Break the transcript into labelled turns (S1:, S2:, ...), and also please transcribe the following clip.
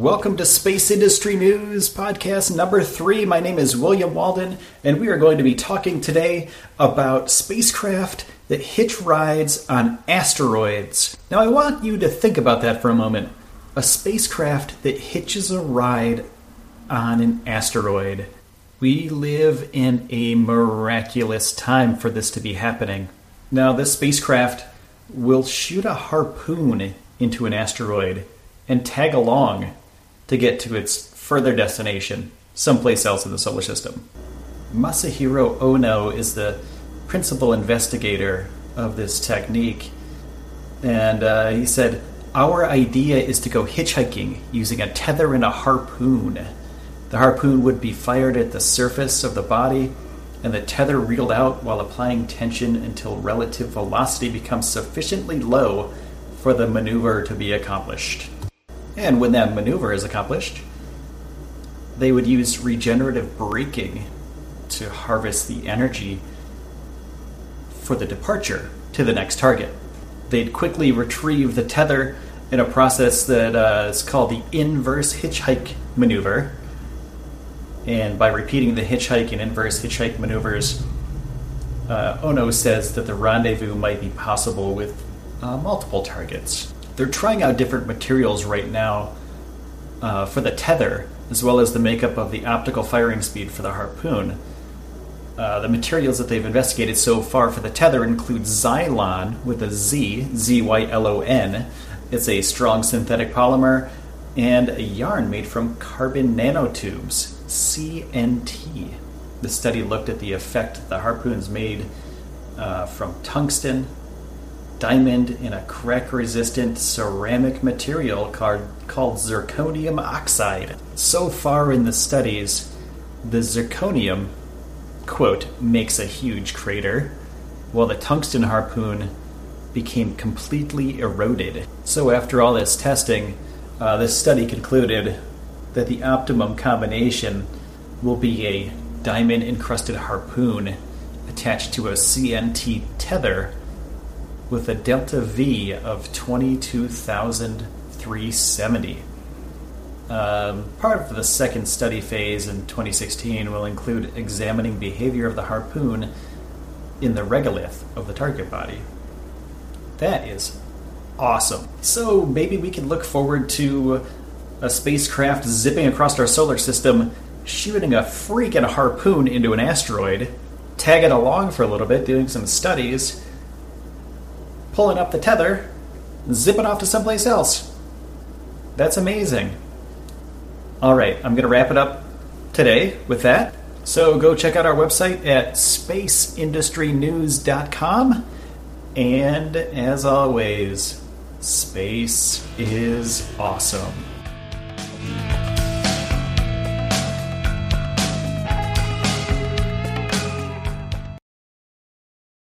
S1: Welcome to Space Industry News Podcast number three. My name is William Walden, and we are going to be talking today about spacecraft that hitch rides on asteroids. Now, I want you to think about that for a moment. A spacecraft that hitches a ride on an asteroid. We live in a miraculous time for this to be happening. Now, this spacecraft will shoot a harpoon into an asteroid and tag along to get to its further destination, someplace else in the solar system. Masahiro Ono is the principal investigator of this technique, and uh, he said, Our idea is to go hitchhiking using a tether and a harpoon. The harpoon would be fired at the surface of the body, and the tether reeled out while applying tension until relative velocity becomes sufficiently low for the maneuver to be accomplished. And when that maneuver is accomplished, they would use regenerative braking to harvest the energy for the departure to the next target. They'd quickly retrieve the tether in a process that uh, is called the inverse hitchhike maneuver. And by repeating the hitchhike and inverse hitchhike maneuvers, uh, Ono says that the rendezvous might be possible with uh, multiple targets. They're trying out different materials right now uh, for the tether, as well as the makeup of the optical firing speed for the harpoon. Uh, the materials that they've investigated so far for the tether include Zylon with a Z, Z Y L O N. It's a strong synthetic polymer, and a yarn made from carbon nanotubes, CNT. The study looked at the effect the harpoons made uh, from tungsten, diamond in a crack resistant ceramic material called, called zirconium oxide. So far in the studies, the zirconium, quote, makes a huge crater, while the tungsten harpoon became completely eroded. So, after all this testing, uh, this study concluded that the optimum combination will be a diamond encrusted harpoon attached to a CNT tether with a delta V of 22,370. Um, part of the second study phase in 2016 will include examining behavior of the harpoon in the regolith of the target body. That is awesome. So maybe we can look forward to a spacecraft zipping across our solar system, shooting a freaking harpoon into an asteroid, tagging along for a little bit, doing some studies, pulling up the tether, zipping off to someplace else. That's amazing. All right, I'm going to wrap it up today with that. So go check out our website at spaceindustrynews.com. And as always, space is awesome.